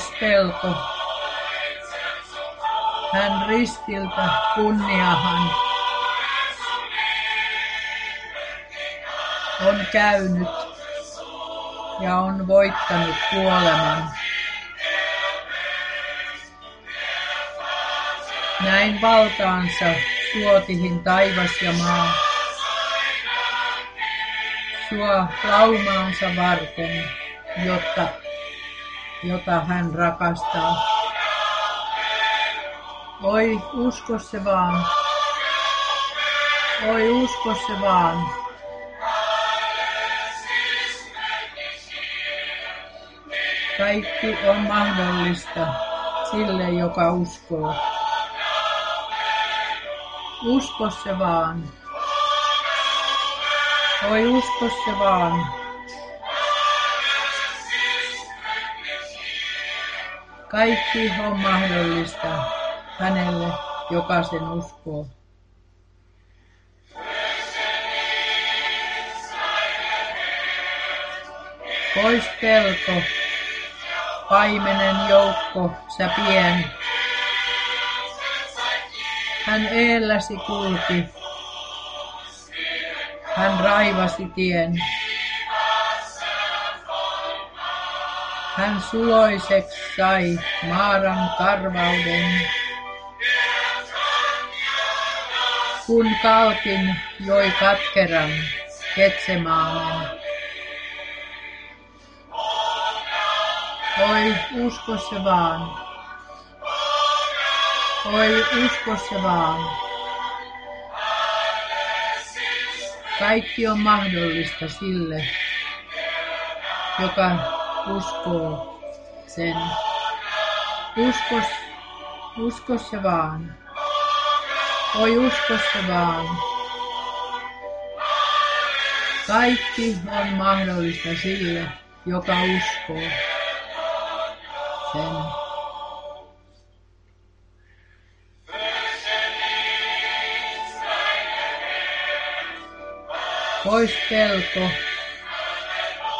Pois pelko. Hän ristiltä kunniahan on käynyt ja on voittanut kuoleman. Näin valtaansa suotihin taivas ja maa. Sua laumaansa varten, jotta, jota hän rakastaa. Oi, usko se vaan. Oi, usko se vaan. Kaikki on mahdollista sille, joka uskoo. Usko se vaan. Oi usko se vaan. Kaikki on mahdollista hänelle, joka sen uskoo. Pois pelko, paimenen joukko, sä pien. Hän eelläsi kulki, hän raivasi tien. Hän suloiseksi sai Maaran karvauden. Kun kalkin joi katkeran Getsemaanen. Oi, usko se vaan. Oi, usko se vaan. Kaikki on mahdollista sille, joka uskoo sen. Usko, usko vaan. Oi usko se vaan. Kaikki on mahdollista sille, joka uskoo sen. Pois pelko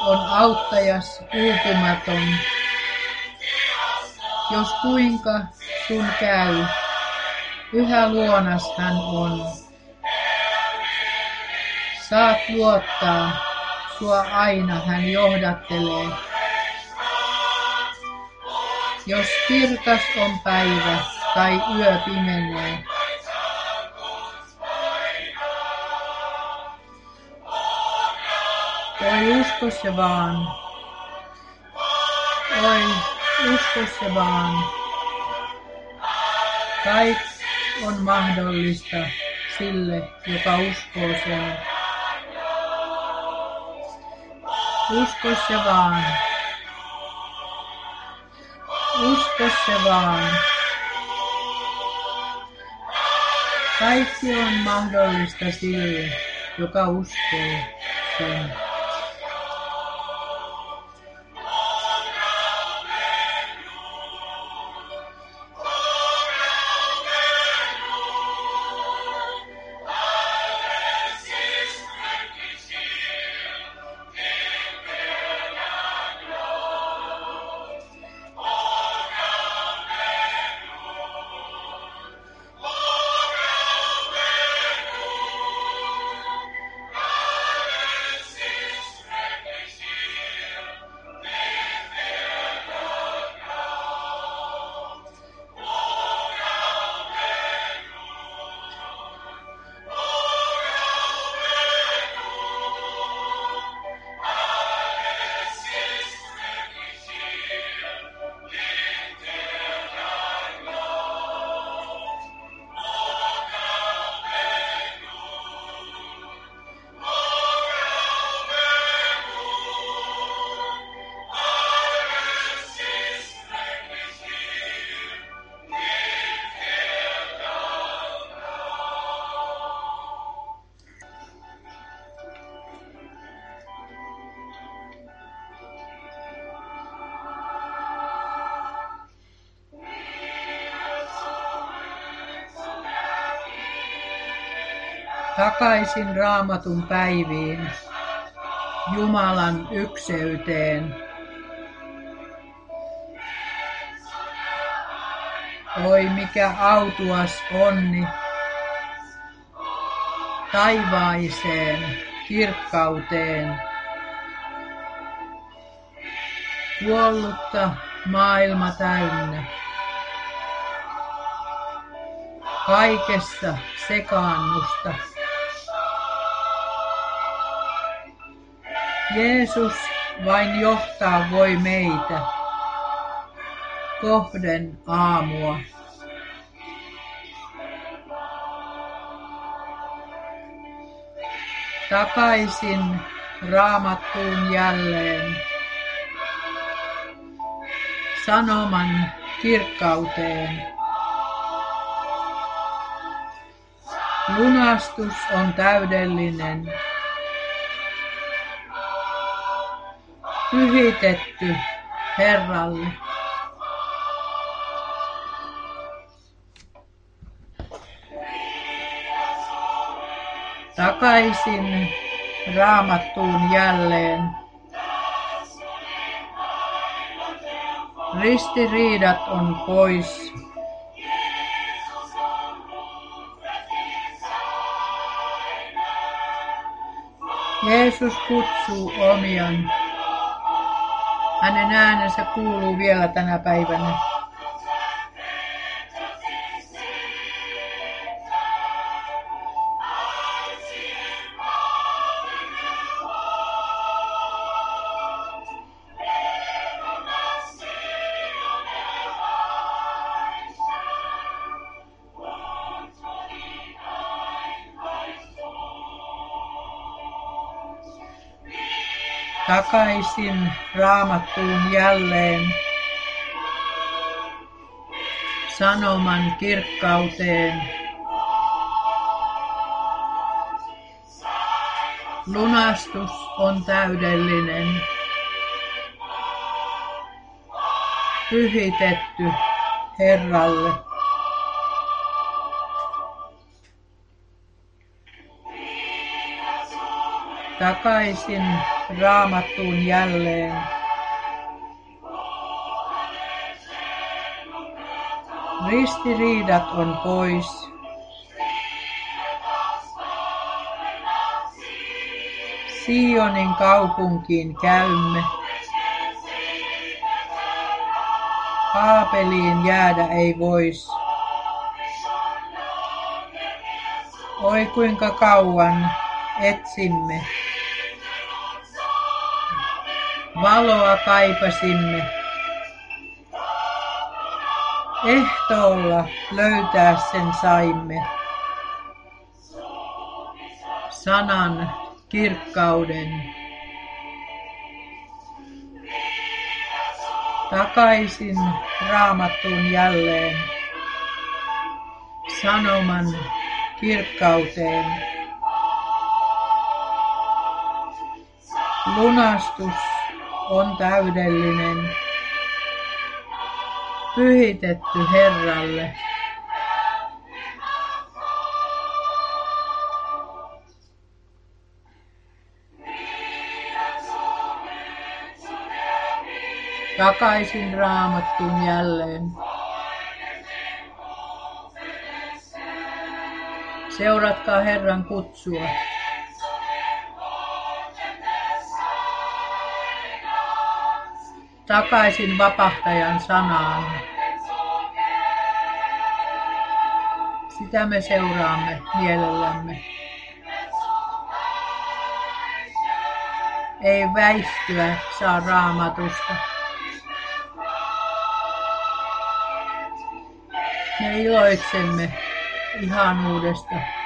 on auttajas uupumaton. Jos kuinka sun käy, yhä luonas hän on. Saat luottaa, sua aina hän johdattelee. Jos kirkas on päivä tai yö pimenee, Oi usko se vaan. Oi, usko se vaan. Kaik on mahdollista sille, joka uskoo sen. Usko se vaan. Usko se vaan. Kaikki on mahdollista sille, joka uskoo sen. takaisin raamatun päiviin, Jumalan ykseyteen. oi mikä autuas onni, taivaiseen kirkkauteen. Kuollutta maailma täynnä. Kaikessa sekaannusta. Jeesus vain johtaa voi meitä kohden aamua. Takaisin raamattuun jälleen. Sanoman kirkkauteen. Lunastus on täydellinen. Pyhitetty Herralle. Takaisin raamattuun jälleen. Ristiriidat on pois. Jeesus kutsuu omian. Hänen äänensä kuuluu vielä tänä päivänä. Takaisin raamattuun jälleen. Sanoman kirkkauteen. Lunastus on täydellinen. Pyhitetty Herralle. Takaisin raamattuun jälleen. Ristiriidat on pois. Sionin kaupunkiin käymme. Haapeliin jäädä ei vois. Oi kuinka kauan etsimme. Valoa kaipasimme. Ehtoolla löytää sen saimme. Sanan kirkkauden. Takaisin raamattuun jälleen. Sanoman kirkkauteen. Lunastus on täydellinen, pyhitetty Herralle. Takaisin raamattuun jälleen. Seuratkaa Herran kutsua. Takaisin vapahtajan sanaan. Sitä me seuraamme mielellämme. Ei väistyä saa raamatusta. Me iloitsemme ihanuudesta.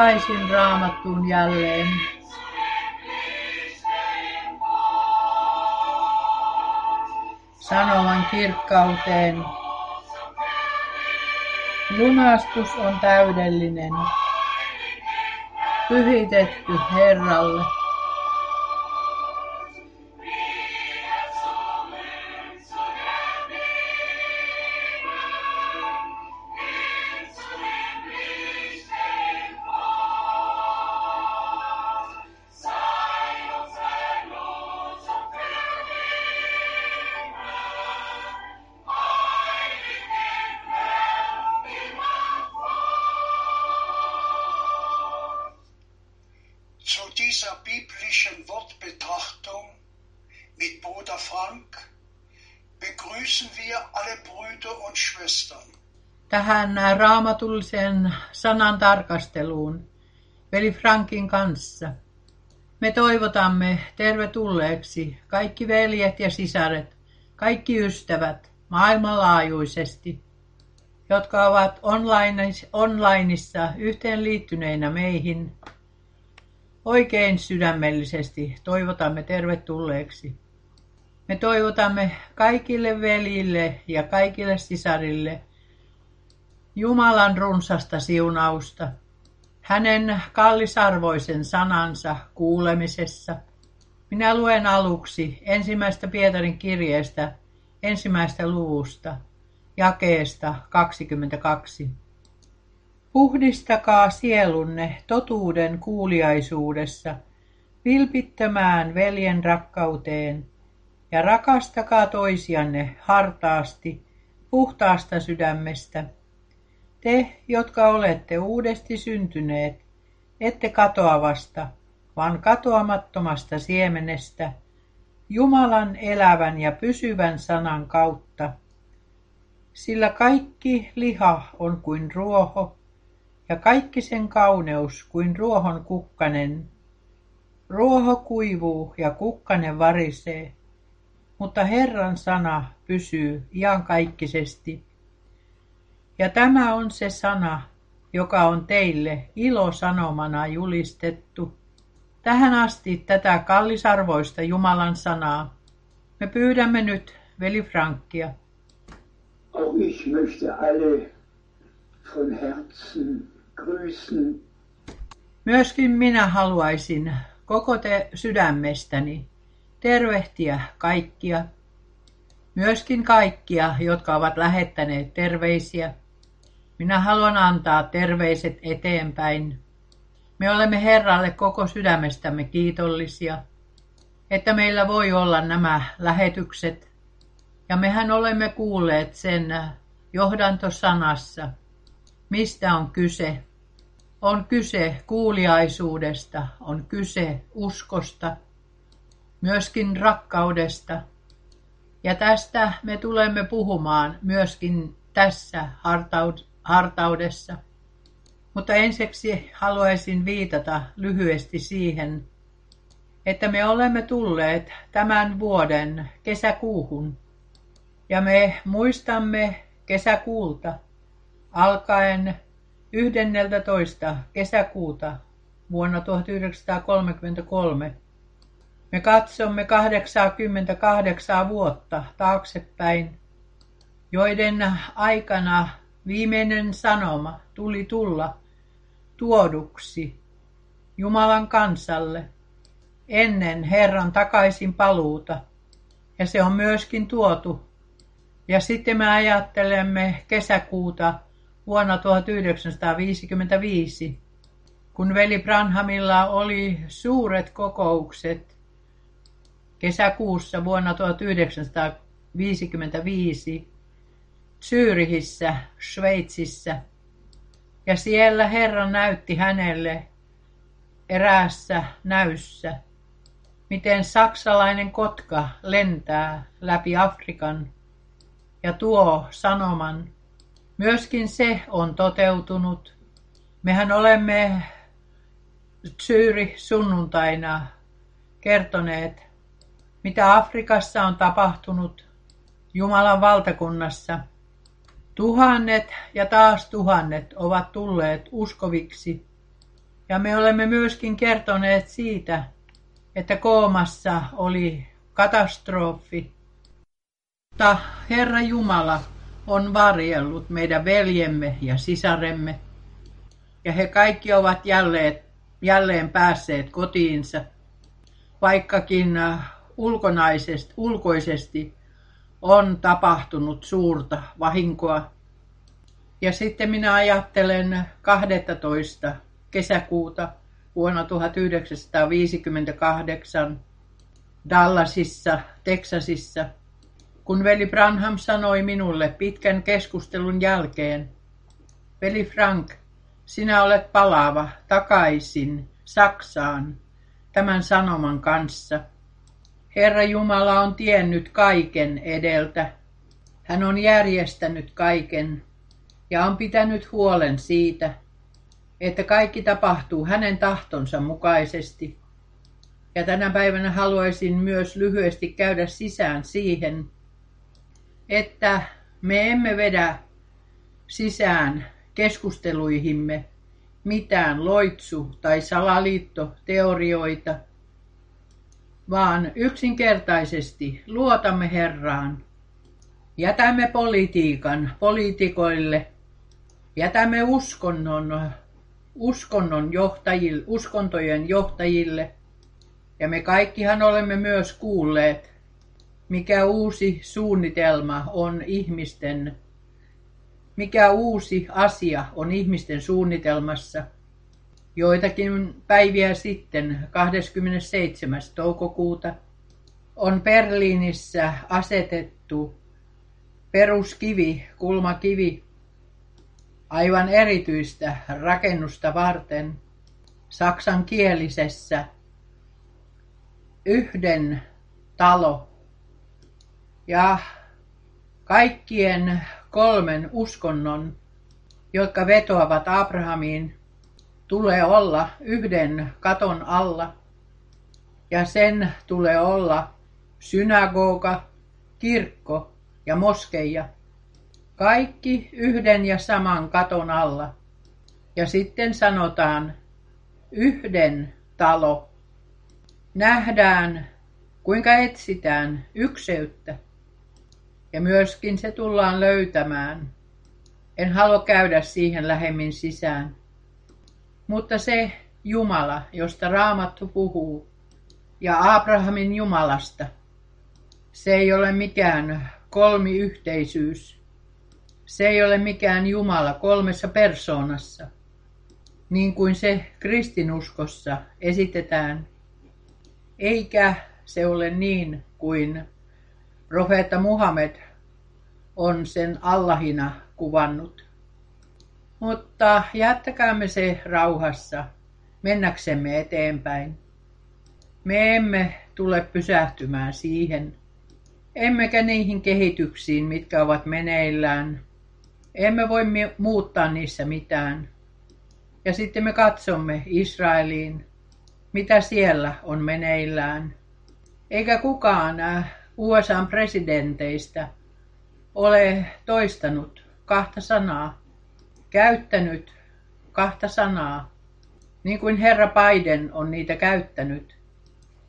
Takaisin raamattuun jälleen. Sanoman kirkkauteen. Lunastus on täydellinen. Pyhitetty Herralle. Tähän raamatulliseen sanan tarkasteluun veli Frankin kanssa. Me toivotamme tervetulleeksi kaikki veljet ja sisaret, kaikki ystävät maailmanlaajuisesti, jotka ovat onlineissa yhteenliittyneinä meihin. Oikein sydämellisesti toivotamme tervetulleeksi. Me toivotamme kaikille veljille ja kaikille sisarille Jumalan runsasta siunausta, hänen kallisarvoisen sanansa kuulemisessa. Minä luen aluksi ensimmäistä Pietarin kirjeestä ensimmäistä luvusta, jakeesta 22. Puhdistakaa sielunne totuuden kuuliaisuudessa, vilpittömään veljen rakkauteen, ja rakastakaa toisianne hartaasti, puhtaasta sydämestä. Te, jotka olette uudesti syntyneet, ette katoavasta, vaan katoamattomasta siemenestä, Jumalan elävän ja pysyvän sanan kautta. Sillä kaikki liha on kuin ruoho, ja kaikki sen kauneus kuin ruohon kukkanen. Ruoho kuivuu ja kukkanen varisee, mutta Herran sana pysyy iankaikkisesti. Ja tämä on se sana, joka on teille ilosanomana julistettu. Tähän asti tätä kallisarvoista Jumalan sanaa. Me pyydämme nyt veli Frankia. Auch ich möchte alle von Herzen grüßen. Myöskin minä haluaisin koko te sydämestäni tervehtiä kaikkia, myöskin kaikkia, jotka ovat lähettäneet terveisiä. Minä haluan antaa terveiset eteenpäin. Me olemme Herralle koko sydämestämme kiitollisia, että meillä voi olla nämä lähetykset, ja mehän olemme kuulleet sen johdantosanassa, mistä on kyse. On kyse kuuliaisuudesta, on kyse uskosta, myöskin rakkaudesta. Ja tästä me tulemme puhumaan myöskin tässä hartaudessa. Mutta ensiksi haluaisin viitata lyhyesti siihen, että me olemme tulleet tämän vuoden kesäkuuhun ja me muistamme kesäkuulta alkaen 11. kesäkuuta vuonna 1933. Me katsomme 88 vuotta taaksepäin, joiden aikana viimeinen sanoma tuli tulla tuoduksi Jumalan kansalle ennen Herran takaisin paluuta, ja se on myöskin tuotu. Ja sitten me ajattelemme kesäkuuta vuonna 1955, kun veli Branhamilla oli suuret kokoukset kesäkuussa vuonna 1955 Zyrihissä, Sveitsissä, ja siellä Herra näytti hänelle eräässä näyssä, miten saksalainen kotka lentää läpi Afrikan ja tuo sanoman. Myöskin se on toteutunut. Mehän olemme Zyri sunnuntaina kertoneet, mitä Afrikassa on tapahtunut Jumalan valtakunnassa – Tuhannet ja taas tuhannet ovat tulleet uskoviksi, ja me olemme myöskin kertoneet siitä, että koomassa oli katastrofi. Mutta Herra Jumala on varjellut meidän veljemme ja sisaremme, ja he kaikki ovat jälleen, jälleen päässeet kotiinsa, vaikkakin ulkonaisesti, ulkoisesti on tapahtunut suurta vahinkoa. Ja sitten minä ajattelen 12. kesäkuuta vuonna 1958 Dallasissa, Teksasissa, kun veli Branham sanoi minulle pitkän keskustelun jälkeen, veli Frank, sinä olet palaava takaisin Saksaan tämän sanoman kanssa. Herra Jumala on tiennyt kaiken edeltä. Hän on järjestänyt kaiken ja on pitänyt huolen siitä, että kaikki tapahtuu hänen tahtonsa mukaisesti. Ja tänä päivänä haluaisin myös lyhyesti käydä sisään siihen, että me emme vedä sisään keskusteluihimme mitään loitsu- tai salaliittoteorioita, vaan yksinkertaisesti luotamme Herraan. Jätämme politiikan poliitikoille, jätämme uskonnon uskonnon johtajille, uskontojen johtajille, ja me kaikkihan olemme myös kuulleet, mikä uusi suunnitelma on ihmisten, mikä uusi asia on ihmisten suunnitelmassa. Joitakin päiviä sitten, 27. toukokuuta, on Berliinissä asetettu peruskivi, kulmakivi aivan erityistä rakennusta varten saksankielisessä yhden talo ja kaikkien kolmen uskonnon, jotka vetoavat Abrahamiin, tulee olla yhden katon alla ja sen tulee olla synagoga, kirkko ja moskeija. Kaikki yhden ja saman katon alla. Ja sitten sanotaan yhden talo. Nähdään, kuinka etsitään ykseyttä. Ja myöskin se tullaan löytämään. En halua käydä siihen lähemmin sisään. Mutta se Jumala, josta Raamattu puhuu, ja Abrahamin Jumalasta, se ei ole mikään kolmiyhteisyys, se ei ole mikään Jumala kolmessa persoonassa, niin kuin se kristinuskossa esitetään, eikä se ole niin kuin profeetta Muhammed on sen Allahina kuvannut. Mutta jättäkäämme se rauhassa mennäksemme eteenpäin. Me emme tule pysähtymään siihen, emmekä niihin kehityksiin, mitkä ovat meneillään, emme voi muuttaa niissä mitään. Ja sitten me katsomme Israeliin, mitä siellä on meneillään. Eikä kukaan äh, USAn presidenteistä ole toistanut kahta sanaa, käyttänyt kahta sanaa, niin kuin herra Biden on niitä käyttänyt.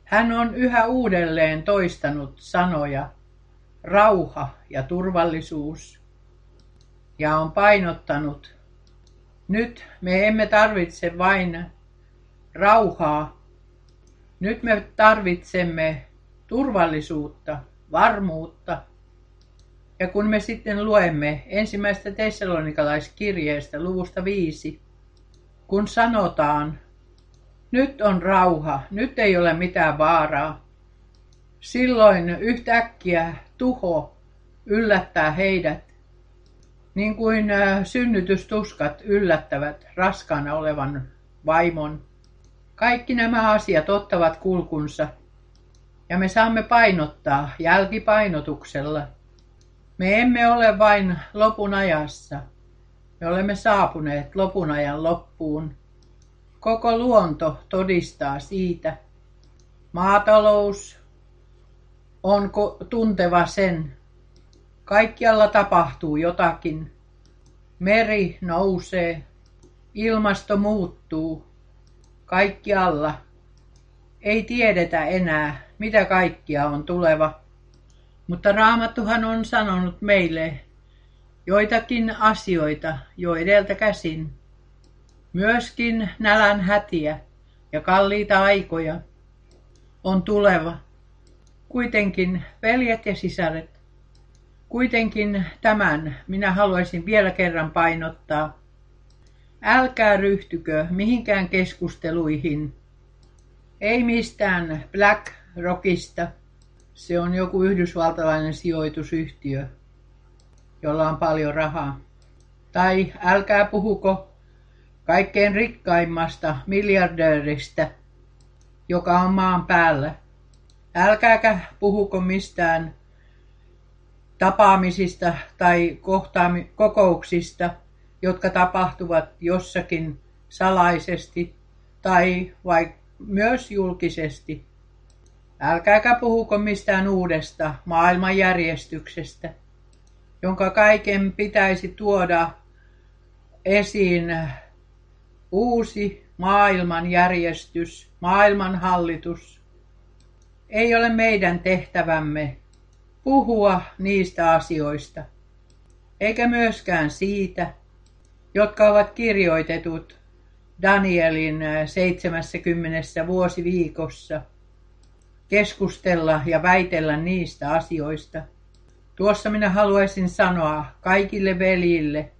Hän on yhä uudelleen toistanut sanoja rauha ja turvallisuus ja on painottanut, nyt me emme tarvitse vain rauhaa, nyt me tarvitsemme turvallisuutta, varmuutta. Ja kun me sitten luemme ensimmäistä tessalonikalaiskirjeestä luvusta viisi, kun sanotaan, nyt on rauha, nyt ei ole mitään vaaraa, silloin yhtäkkiä tuho yllättää heidät niin kuin synnytystuskat yllättävät raskaana olevan vaimon. Kaikki nämä asiat ottavat kulkunsa ja me saamme painottaa jälkipainotuksella. Me emme ole vain lopun ajassa. Me olemme saapuneet lopun ajan loppuun. Koko luonto todistaa siitä. Maatalous on tunteva sen, Kaikkialla tapahtuu jotakin. Meri nousee, ilmasto muuttuu. Kaikkialla. Ei tiedetä enää, mitä kaikkia on tuleva. Mutta Raamattuhan on sanonut meille joitakin asioita jo edeltä käsin. Myöskin nälän hätiä ja kalliita aikoja on tuleva. Kuitenkin veljet ja sisaret, Kuitenkin tämän minä haluaisin vielä kerran painottaa. Älkää ryhtykö mihinkään keskusteluihin. Ei mistään Black Rockista. Se on joku yhdysvaltalainen sijoitusyhtiö, jolla on paljon rahaa. Tai älkää puhuko kaikkein rikkaimmasta miljardööristä, joka on maan päällä. Älkääkä puhuko mistään tapaamisista tai kohtaami- kokouksista, jotka tapahtuvat jossakin salaisesti tai vai myös julkisesti. Älkääkä puhuko mistään uudesta maailmanjärjestyksestä, jonka kaiken pitäisi tuoda esiin uusi maailmanjärjestys, maailmanhallitus. Ei ole meidän tehtävämme puhua niistä asioista, eikä myöskään siitä, jotka ovat kirjoitetut Danielin 70 vuosiviikossa, keskustella ja väitellä niistä asioista. Tuossa minä haluaisin sanoa kaikille veljille,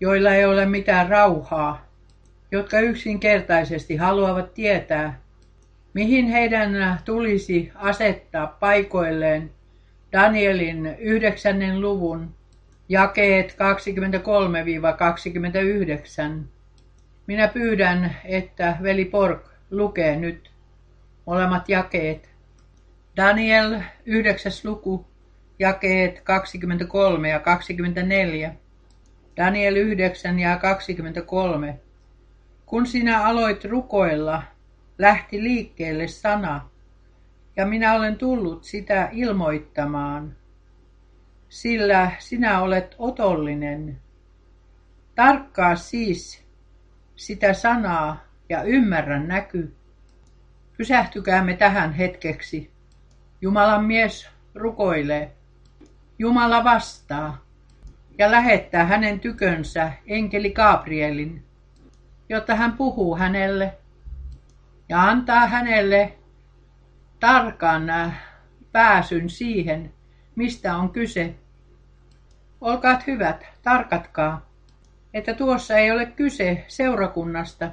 joilla ei ole mitään rauhaa, jotka yksinkertaisesti haluavat tietää, mihin heidän tulisi asettaa paikoilleen Danielin yhdeksännen luvun jakeet 23-29. Minä pyydän, että veli Pork lukee nyt molemmat jakeet. Daniel, yhdeksäs luku, jakeet 23 ja 24. Daniel 9 ja 23. Kun sinä aloit rukoilla, lähti liikkeelle sana, ja minä olen tullut sitä ilmoittamaan, sillä sinä olet otollinen. Tarkkaa siis sitä sanaa ja ymmärrä näky. Pysähtykäämme tähän hetkeksi. Jumalan mies rukoilee. Jumala vastaa ja lähettää hänen tykönsä enkeli Gabrielin, jotta hän puhuu hänelle ja antaa hänelle tarkan äh, pääsyn siihen, mistä on kyse. Olkaat hyvät, tarkatkaa, että tuossa ei ole kyse seurakunnasta,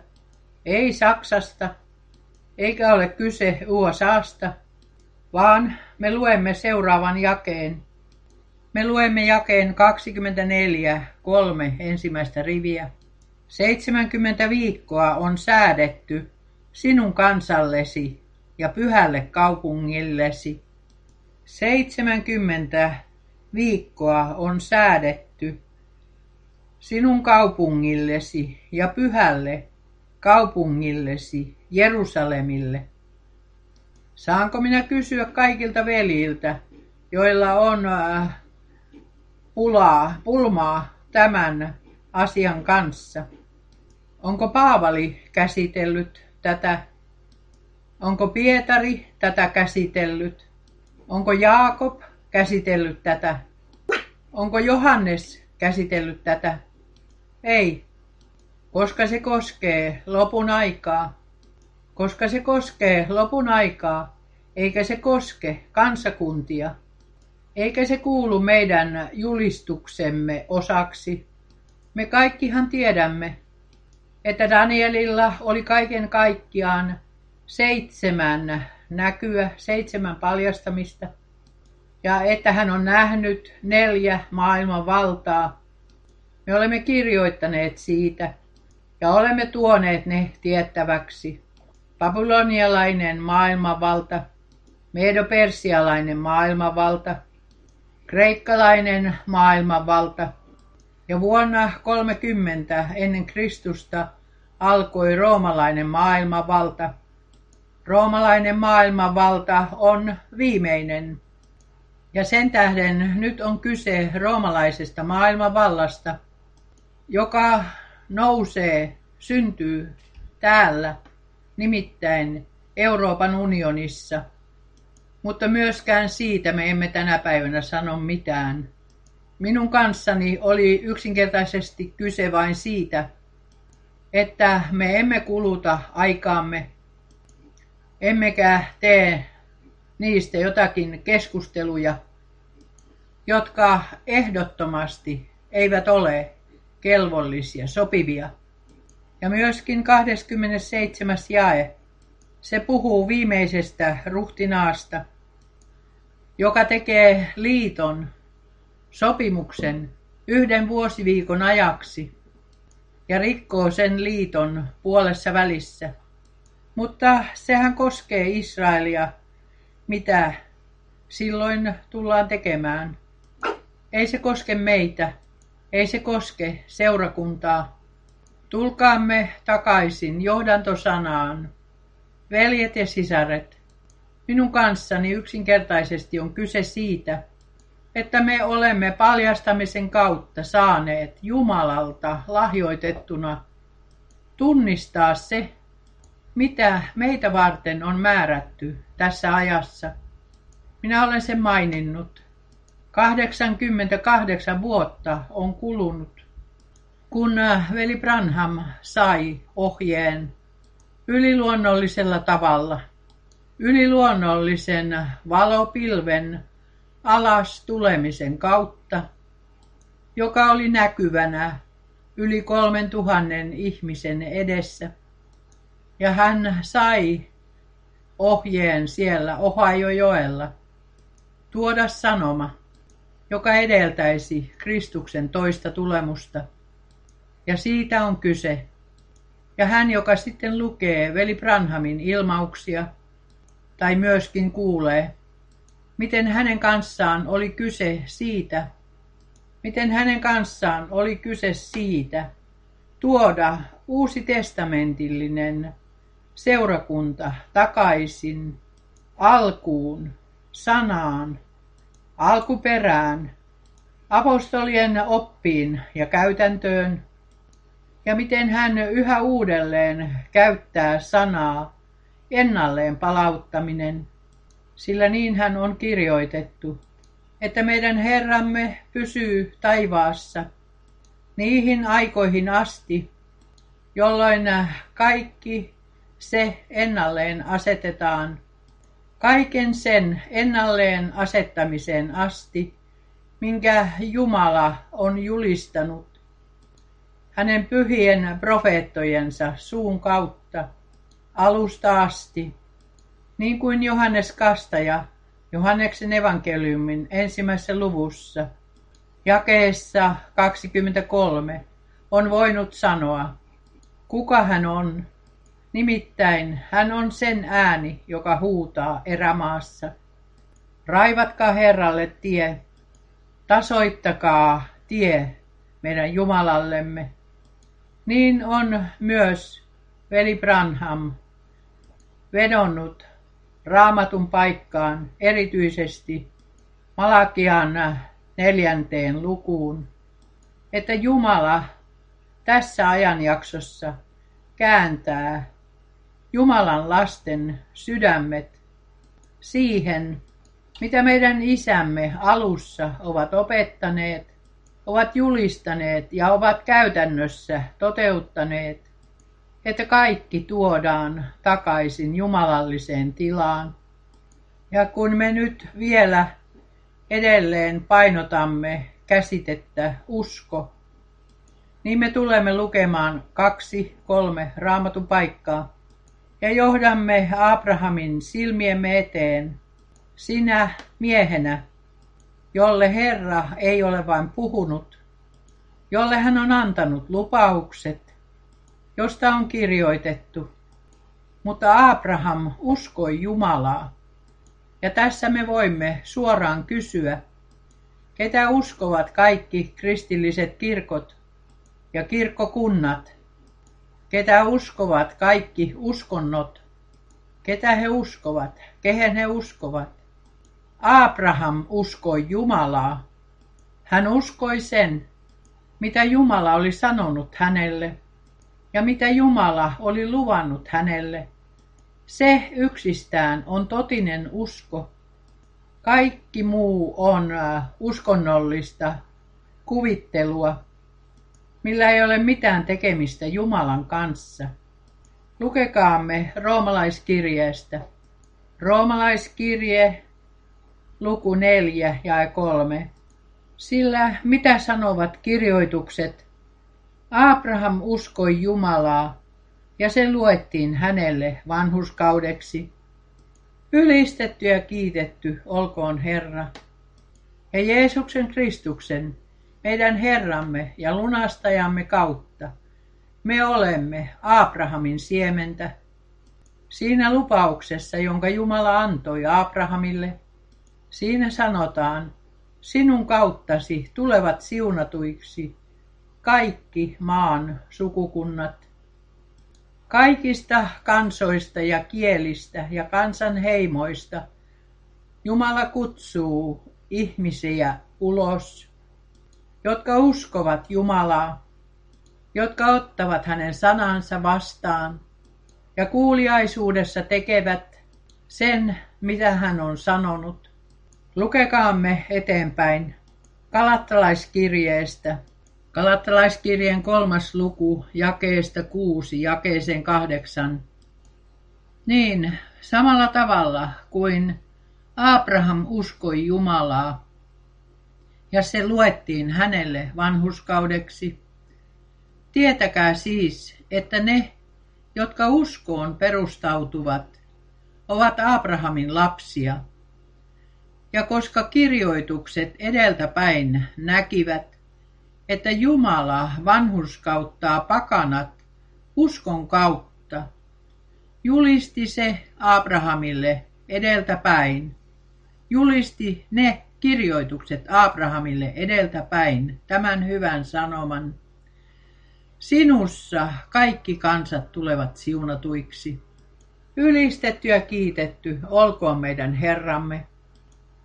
ei Saksasta, eikä ole kyse USAsta, vaan me luemme seuraavan jakeen. Me luemme jakeen 24, kolme ensimmäistä riviä. 70 viikkoa on säädetty sinun kansallesi ja pyhälle kaupungillesi. Seitsemänkymmentä viikkoa on säädetty sinun kaupungillesi ja pyhälle kaupungillesi Jerusalemille. Saanko minä kysyä kaikilta veljiltä, joilla on äh, pulaa, pulmaa tämän asian kanssa? Onko Paavali käsitellyt tätä? Onko Pietari tätä käsitellyt? Onko Jaakob käsitellyt tätä? Onko Johannes käsitellyt tätä? Ei, koska se koskee lopun aikaa. Koska se koskee lopun aikaa, eikä se koske kansakuntia, eikä se kuulu meidän julistuksemme osaksi. Me kaikkihan tiedämme, että Danielilla oli kaiken kaikkiaan seitsemän näkyä, seitsemän paljastamista, ja että hän on nähnyt neljä maailman valtaa. Me olemme kirjoittaneet siitä ja olemme tuoneet ne tiettäväksi. Babylonialainen maailmanvalta, medopersialainen maailmanvalta, kreikkalainen maailmanvalta – ja vuonna 30 ennen Kristusta alkoi roomalainen maailmanvalta. Roomalainen maailmanvalta on viimeinen. Ja sen tähden nyt on kyse roomalaisesta maailmanvallasta, joka nousee, syntyy täällä, nimittäin Euroopan unionissa. Mutta myöskään siitä me emme tänä päivänä sano mitään. Minun kanssani oli yksinkertaisesti kyse vain siitä, että me emme kuluta aikaamme, emmekä tee niistä jotakin keskusteluja, jotka ehdottomasti eivät ole kelvollisia, sopivia. Ja myöskin 27. jae, se puhuu viimeisestä ruhtinaasta, joka tekee liiton sopimuksen yhden vuosiviikon ajaksi ja rikkoo sen liiton puolessa välissä. Mutta sehän koskee Israelia, mitä silloin tullaan tekemään. Ei se koske meitä, ei se koske seurakuntaa. Tulkaamme takaisin johdantosanaan. Veljet ja sisaret, minun kanssani yksinkertaisesti on kyse siitä, että me olemme paljastamisen kautta saaneet Jumalalta lahjoitettuna tunnistaa se, mitä meitä varten on määrätty tässä ajassa. Minä olen sen maininnut. 88 vuotta on kulunut, kun äh, veli Branham sai ohjeen yliluonnollisella tavalla, yliluonnollisen valopilven alas tulemisen kautta, joka oli näkyvänä yli kolmen tuhannen ihmisen edessä. Ja hän sai ohjeen siellä Ohio-joella tuoda sanoma, joka edeltäisi Kristuksen toista tulemusta. Ja siitä on kyse. Ja hän, joka sitten lukee veli Branhamin ilmauksia, tai myöskin kuulee, miten hänen kanssaan oli kyse siitä, miten hänen kanssaan oli kyse siitä, tuoda uusi testamentillinen seurakunta takaisin alkuun, sanaan, alkuperään, apostolien oppiin ja käytäntöön, ja miten hän yhä uudelleen käyttää sanaa ennalleen palauttaminen, sillä niin hän on kirjoitettu, että meidän Herramme pysyy taivaassa niihin aikoihin asti, jolloin kaikki se ennalleen asetetaan, kaiken sen ennalleen asettamiseen asti, minkä Jumala on julistanut hänen pyhien profeettojensa suun kautta alusta asti, niin kuin Johannes Kastaja Johanneksen evankeliumin ensimmäisessä luvussa, jakeessa 23, on voinut sanoa, kuka hän on. Nimittäin hän on sen ääni, joka huutaa erämaassa. Raivatkaa Herralle tie, tasoittakaa tie meidän Jumalallemme. Niin on myös veli Branham vedonnut raamatun paikkaan, erityisesti Malakian neljänteen lukuun, että Jumala tässä ajanjaksossa kääntää Jumalan lasten sydämet siihen, mitä meidän isämme alussa ovat opettaneet, ovat julistaneet ja ovat käytännössä toteuttaneet että kaikki tuodaan takaisin jumalalliseen tilaan. Ja kun me nyt vielä edelleen painotamme käsitettä usko, niin me tulemme lukemaan kaksi, kolme raamatun paikkaa ja johdamme Abrahamin silmiemme eteen, sinä miehenä, jolle Herra ei ole vain puhunut, jolle hän on antanut lupaukset, josta on kirjoitettu. Mutta Abraham uskoi Jumalaa. Ja tässä me voimme suoraan kysyä, ketä uskovat kaikki kristilliset kirkot ja kirkkokunnat, ketä uskovat kaikki uskonnot, ketä he uskovat, kehen he uskovat. Abraham uskoi Jumalaa. Hän uskoi sen, mitä Jumala oli sanonut hänelle ja mitä Jumala oli luvannut hänelle. Se yksistään on totinen usko. Kaikki muu on äh, uskonnollista kuvittelua, millä ei ole mitään tekemistä Jumalan kanssa. Lukekaamme roomalaiskirjeestä. Roomalaiskirje, luku 4 ja 3. Sillä mitä sanovat kirjoitukset Abraham uskoi Jumalaa, ja se luettiin hänelle vanhuskaudeksi. Ylistetty ja kiitetty olkoon Herra. Ja Jeesuksen Kristuksen, meidän Herramme ja lunastajamme kautta, me olemme Abrahamin siementä, Siinä lupauksessa, jonka Jumala antoi Abrahamille, siinä sanotaan, sinun kauttasi tulevat siunatuiksi kaikki maan sukukunnat. Kaikista kansoista ja kielistä ja kansan heimoista Jumala kutsuu ihmisiä ulos, jotka uskovat Jumalaa, jotka ottavat hänen sanansa vastaan ja kuuliaisuudessa tekevät sen, mitä hän on sanonut. Lukekaamme eteenpäin Kalattalaiskirjeestä. Kalattalaiskirjeen kolmas luku, jakeesta kuusi, jakeeseen kahdeksan. Niin, samalla tavalla kuin Abraham uskoi Jumalaa, ja se luettiin hänelle vanhuskaudeksi. Tietäkää siis, että ne, jotka uskoon perustautuvat, ovat Abrahamin lapsia. Ja koska kirjoitukset edeltäpäin näkivät, että Jumala vanhuskauttaa pakanat uskon kautta, julisti se Abrahamille edeltäpäin. Julisti ne kirjoitukset Abrahamille edeltäpäin tämän hyvän sanoman. Sinussa kaikki kansat tulevat siunatuiksi. Ylistetty ja kiitetty olkoon meidän Herramme.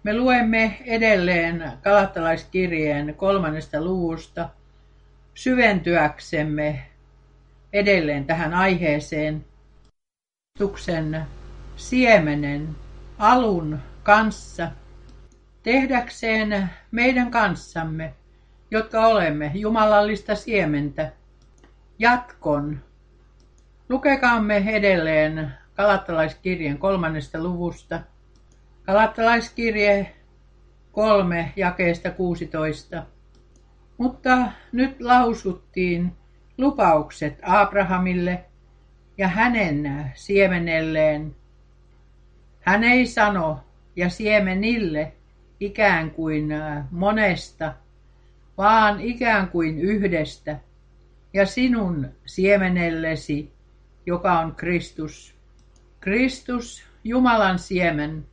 Me luemme edelleen kalattalaiskirjeen kolmannesta luvusta syventyäksemme edelleen tähän aiheeseen. Tuksen siemenen alun kanssa tehdäkseen meidän kanssamme, jotka olemme jumalallista siementä, jatkon. Lukekaamme edelleen Kalattalaiskirjeen kolmannesta luvusta. Kalattalaiskirje kolme jakeesta 16. Mutta nyt lausuttiin lupaukset Abrahamille ja hänen siemenelleen. Hän ei sano ja siemenille ikään kuin monesta, vaan ikään kuin yhdestä, ja sinun siemenellesi, joka on Kristus. Kristus, Jumalan siemen,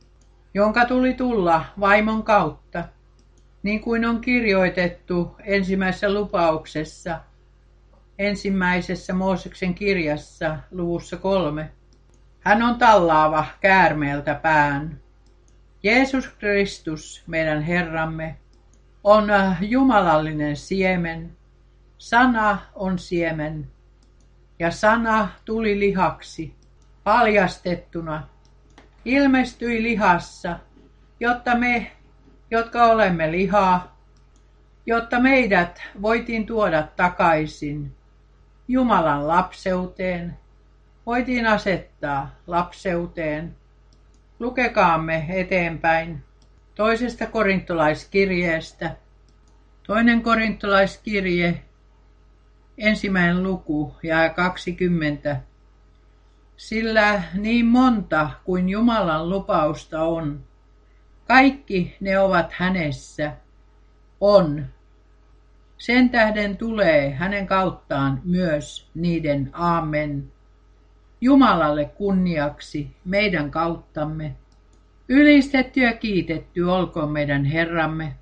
jonka tuli tulla vaimon kautta, niin kuin on kirjoitettu ensimmäisessä lupauksessa, ensimmäisessä Mooseksen kirjassa luvussa kolme. Hän on tallaava käärmeeltä pään. Jeesus Kristus, meidän Herramme, on jumalallinen siemen, sana on siemen, ja sana tuli lihaksi, paljastettuna, ilmestyi lihassa, jotta me, jotka olemme lihaa, jotta meidät voitiin tuoda takaisin Jumalan lapseuteen, voitiin asettaa lapseuteen. Lukekaamme eteenpäin toisesta korintolaiskirjeestä. Toinen korintolaiskirje, ensimmäinen luku ja 20. Sillä niin monta kuin Jumalan lupausta on, kaikki ne ovat hänessä, on. Sen tähden tulee hänen kauttaan myös niiden aamen. Jumalalle kunniaksi meidän kauttamme. Ylistetty ja kiitetty olkoon meidän Herramme.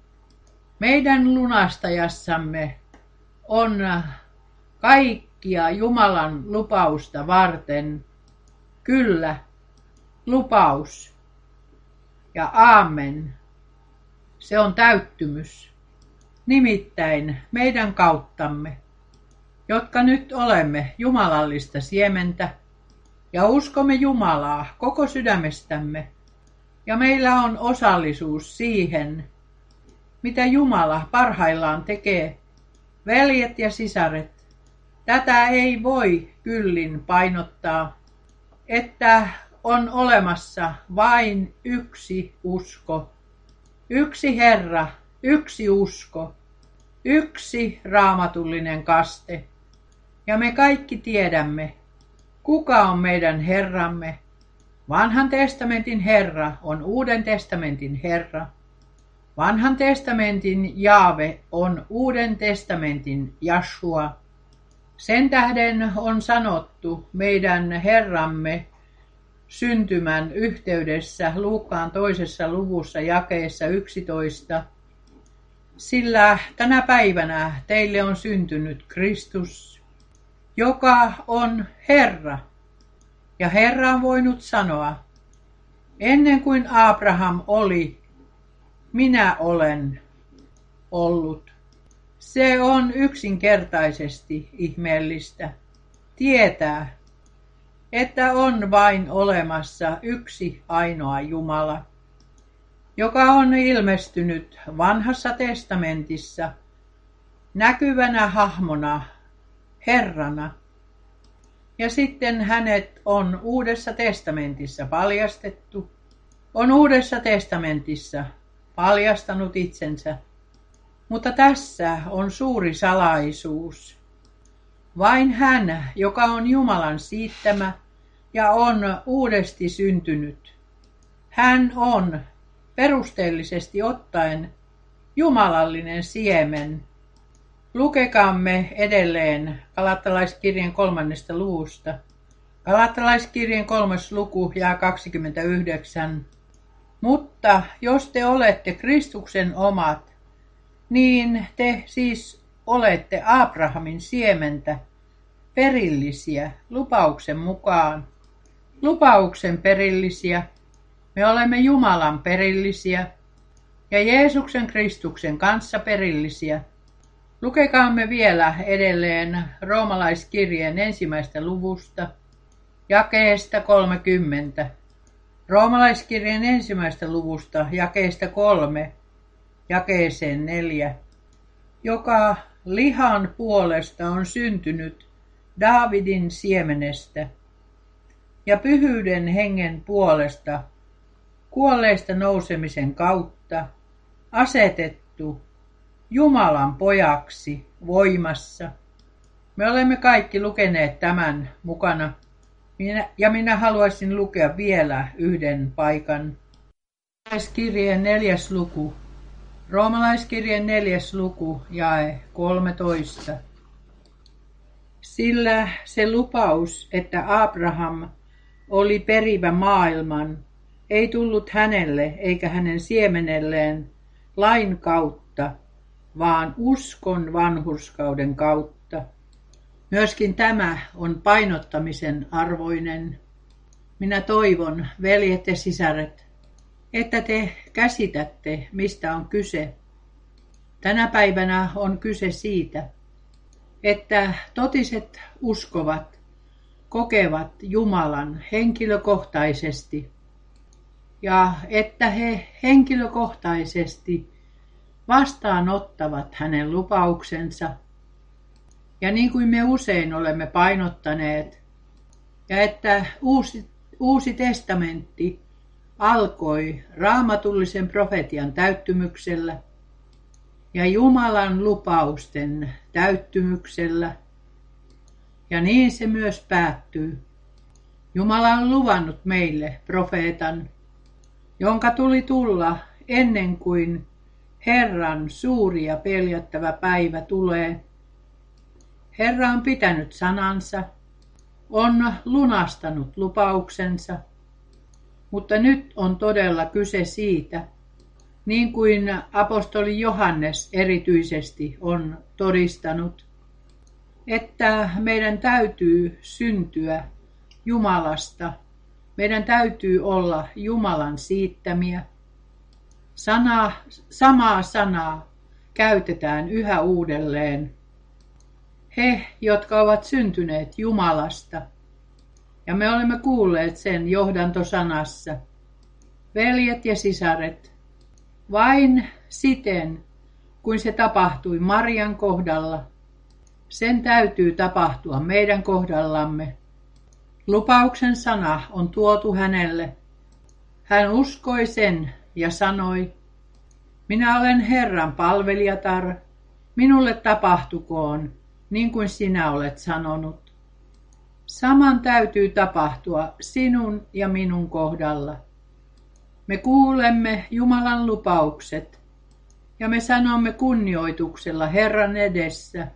Meidän lunastajassamme on kaikkia Jumalan lupausta varten. Kyllä, lupaus. Ja aamen. Se on täyttymys. Nimittäin meidän kauttamme, jotka nyt olemme jumalallista siementä, ja uskomme Jumalaa koko sydämestämme, ja meillä on osallisuus siihen, mitä Jumala parhaillaan tekee, veljet ja sisaret. Tätä ei voi kyllin painottaa, että on olemassa vain yksi usko, yksi Herra, yksi usko, yksi raamatullinen kaste. Ja me kaikki tiedämme, Kuka on meidän Herramme? Vanhan testamentin Herra on Uuden testamentin Herra. Vanhan testamentin Jaave on Uuden testamentin Jashua. Sen tähden on sanottu meidän Herramme syntymän yhteydessä Luukkaan toisessa luvussa jakeessa 11. Sillä tänä päivänä teille on syntynyt Kristus, joka on Herra. Ja Herra on voinut sanoa, ennen kuin Abraham oli, minä olen ollut. Se on yksinkertaisesti ihmeellistä tietää, että on vain olemassa yksi ainoa Jumala, joka on ilmestynyt vanhassa testamentissa näkyvänä hahmona, Herrana. Ja sitten hänet on uudessa testamentissa paljastettu, on uudessa testamentissa paljastanut itsensä. Mutta tässä on suuri salaisuus. Vain hän, joka on Jumalan siittämä ja on uudesti syntynyt. Hän on perusteellisesti ottaen jumalallinen siemen. Lukekaamme edelleen Galattalaiskirjan kolmannesta luvusta. Galattalaiskirjan kolmas luku ja 29. Mutta jos te olette Kristuksen omat, niin te siis olette Abrahamin siementä, perillisiä lupauksen mukaan. Lupauksen perillisiä. Me olemme Jumalan perillisiä ja Jeesuksen Kristuksen kanssa perillisiä. Lukekaamme vielä edelleen roomalaiskirjeen ensimmäistä luvusta, jakeesta 30. Roomalaiskirjeen ensimmäistä luvusta, jakeesta kolme, jakeeseen neljä, joka lihan puolesta on syntynyt Daavidin siemenestä ja pyhyyden hengen puolesta kuolleista nousemisen kautta asetettu Jumalan pojaksi voimassa. Me olemme kaikki lukeneet tämän mukana minä, ja minä haluaisin lukea vielä yhden paikan. Roomalaiskirjeen neljäs luku. Roomalaiskirjeen neljäs luku, jae 13. Sillä se lupaus, että Abraham oli perivä maailman, ei tullut hänelle eikä hänen siemenelleen lain kautta, vaan uskon vanhurskauden kautta. Myöskin tämä on painottamisen arvoinen. Minä toivon, veljet ja sisaret, että te käsitätte, mistä on kyse. Tänä päivänä on kyse siitä, että totiset uskovat kokevat Jumalan henkilökohtaisesti ja että he henkilökohtaisesti vastaanottavat hänen lupauksensa. Ja niin kuin me usein olemme painottaneet, ja että uusi, uusi testamentti alkoi raamatullisen profetian täyttymyksellä ja Jumalan lupausten täyttymyksellä. Ja niin se myös päättyy. Jumala on luvannut meille profeetan, jonka tuli tulla ennen kuin Herran suuri ja peljättävä päivä tulee. Herra on pitänyt sanansa, on lunastanut lupauksensa, mutta nyt on todella kyse siitä, niin kuin apostoli Johannes erityisesti on todistanut, että meidän täytyy syntyä Jumalasta. Meidän täytyy olla Jumalan siittämiä. Sana, samaa sanaa käytetään yhä uudelleen. He, jotka ovat syntyneet Jumalasta. Ja me olemme kuulleet sen johdantosanassa. Veljet ja sisaret, vain siten, kuin se tapahtui Marian kohdalla, sen täytyy tapahtua meidän kohdallamme. Lupauksen sana on tuotu hänelle. Hän uskoi sen ja sanoi, minä olen Herran palvelijatar, minulle tapahtukoon, niin kuin sinä olet sanonut. Saman täytyy tapahtua sinun ja minun kohdalla. Me kuulemme Jumalan lupaukset ja me sanomme kunnioituksella Herran edessä.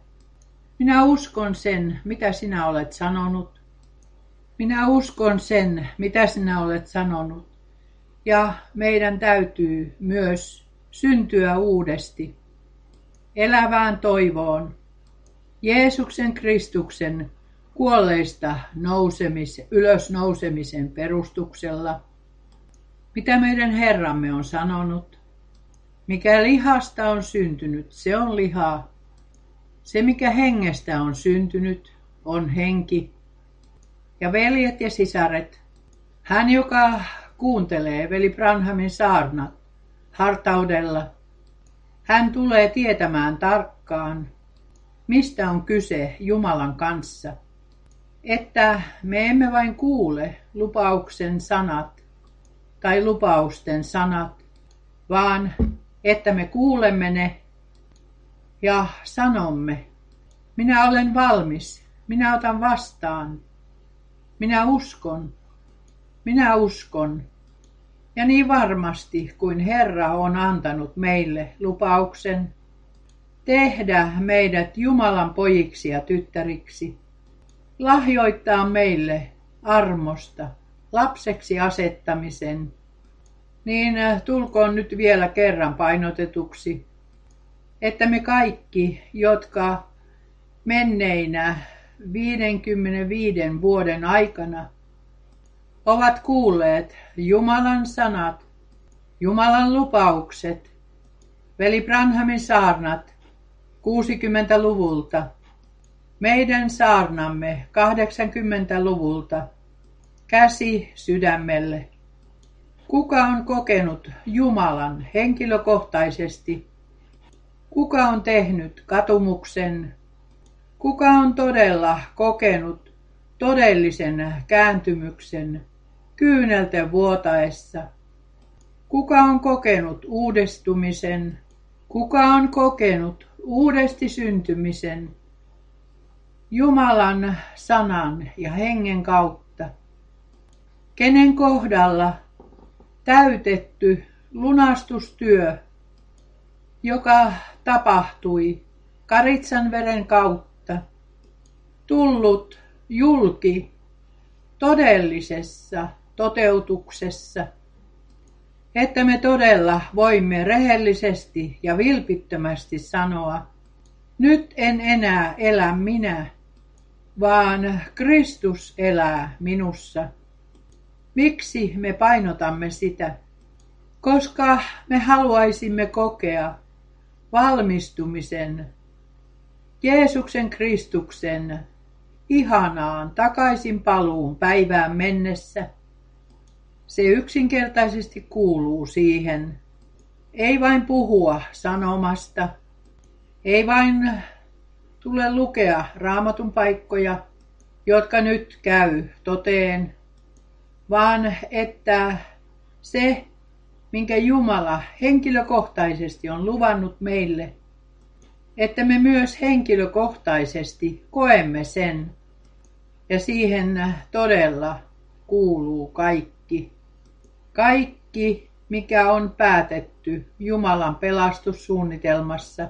Minä uskon sen, mitä sinä olet sanonut. Minä uskon sen, mitä sinä olet sanonut, ja meidän täytyy myös syntyä uudesti, elävään toivoon, Jeesuksen Kristuksen kuolleista nousemis, ylösnousemisen perustuksella, mitä meidän Herramme on sanonut. Mikä lihasta on syntynyt, se on lihaa. Se, mikä hengestä on syntynyt, on henki. Ja veljet ja sisaret, hän, joka kuuntelee veli Branhamin saarnat hartaudella, hän tulee tietämään tarkkaan, mistä on kyse Jumalan kanssa. Että me emme vain kuule lupauksen sanat tai lupausten sanat, vaan että me kuulemme ne ja sanomme, minä olen valmis, minä otan vastaan, minä uskon, minä uskon. Ja niin varmasti kuin Herra on antanut meille lupauksen tehdä meidät Jumalan pojiksi ja tyttäriksi, lahjoittaa meille armosta, lapseksi asettamisen, niin tulkoon nyt vielä kerran painotetuksi, että me kaikki, jotka menneinä 55 vuoden aikana ovat kuulleet Jumalan sanat, Jumalan lupaukset, veli Branhamin saarnat 60-luvulta, meidän saarnamme 80-luvulta, käsi sydämelle. Kuka on kokenut Jumalan henkilökohtaisesti? Kuka on tehnyt katumuksen? Kuka on todella kokenut todellisen kääntymyksen kyynelten vuotaessa? Kuka on kokenut uudistumisen? Kuka on kokenut uudesti syntymisen Jumalan sanan ja hengen kautta? Kenen kohdalla täytetty lunastustyö, joka tapahtui Karitsan veren kautta, tullut julki todellisessa toteutuksessa, että me todella voimme rehellisesti ja vilpittömästi sanoa, nyt en enää elä minä, vaan Kristus elää minussa. Miksi me painotamme sitä? Koska me haluaisimme kokea valmistumisen Jeesuksen Kristuksen ihanaan takaisin paluun päivään mennessä. Se yksinkertaisesti kuuluu siihen. Ei vain puhua sanomasta, ei vain tule lukea raamatun paikkoja, jotka nyt käy toteen, vaan että se, minkä Jumala henkilökohtaisesti on luvannut meille, että me myös henkilökohtaisesti koemme sen, ja siihen todella kuuluu kaikki. Kaikki, mikä on päätetty Jumalan pelastussuunnitelmassa,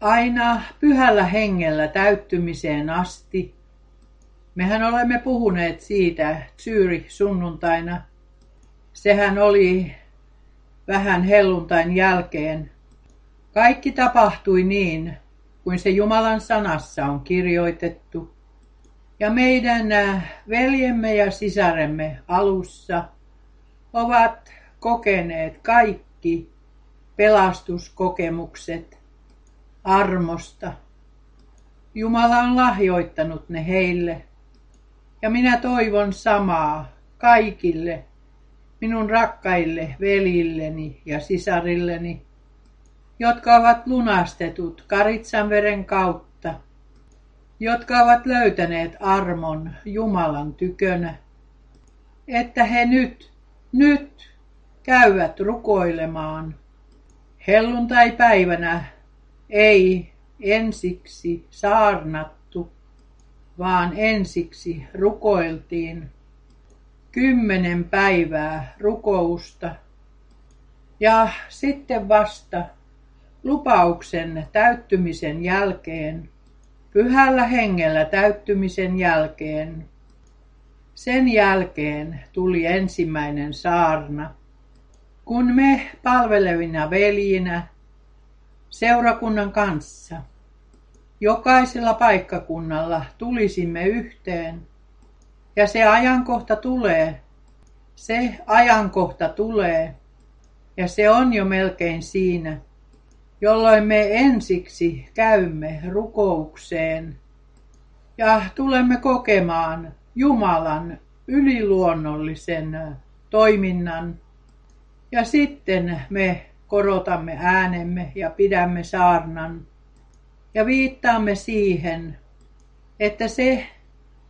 aina pyhällä hengellä täyttymiseen asti. Mehän olemme puhuneet siitä Syyri sunnuntaina. Sehän oli vähän helluntain jälkeen. Kaikki tapahtui niin, kuin se Jumalan sanassa on kirjoitettu. Ja meidän äh, veljemme ja sisaremme alussa ovat kokeneet kaikki pelastuskokemukset armosta. Jumala on lahjoittanut ne heille. Ja minä toivon samaa kaikille minun rakkaille velilleni ja sisarilleni, jotka ovat lunastetut karitsanveren kautta, jotka ovat löytäneet armon Jumalan tykönä, että he nyt, nyt käyvät rukoilemaan. Helluntai-päivänä ei ensiksi saarnattu, vaan ensiksi rukoiltiin. Kymmenen päivää rukousta. Ja sitten vasta lupauksen täyttymisen jälkeen, pyhällä hengellä täyttymisen jälkeen, Sen jälkeen tuli ensimmäinen saarna, kun me palvelevina veljinä seurakunnan kanssa jokaisella paikkakunnalla tulisimme yhteen. Ja se ajankohta tulee, se ajankohta tulee, ja se on jo melkein siinä, jolloin me ensiksi käymme rukoukseen ja tulemme kokemaan Jumalan yliluonnollisen toiminnan. Ja sitten me korotamme äänemme ja pidämme saarnan ja viittaamme siihen, että se,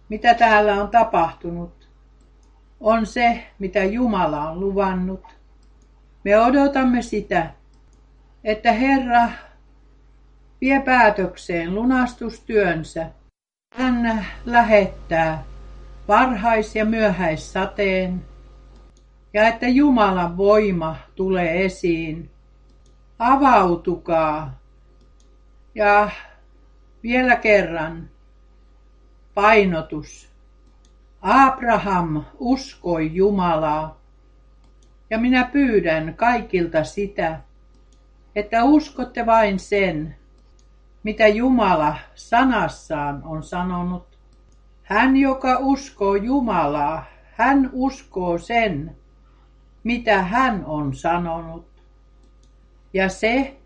mitä täällä on tapahtunut, on se, mitä Jumala on luvannut. Me odotamme sitä, että Herra vie päätökseen lunastustyönsä. Hän lähettää varhais- ja myöhäissateen ja että Jumalan voima tulee esiin. Avautukaa ja vielä kerran painotus. Abraham uskoi Jumalaa. Ja minä pyydän kaikilta sitä, että uskotte vain sen, mitä Jumala sanassaan on sanonut. Hän, joka uskoo Jumalaa, hän uskoo sen, mitä hän on sanonut. Ja se,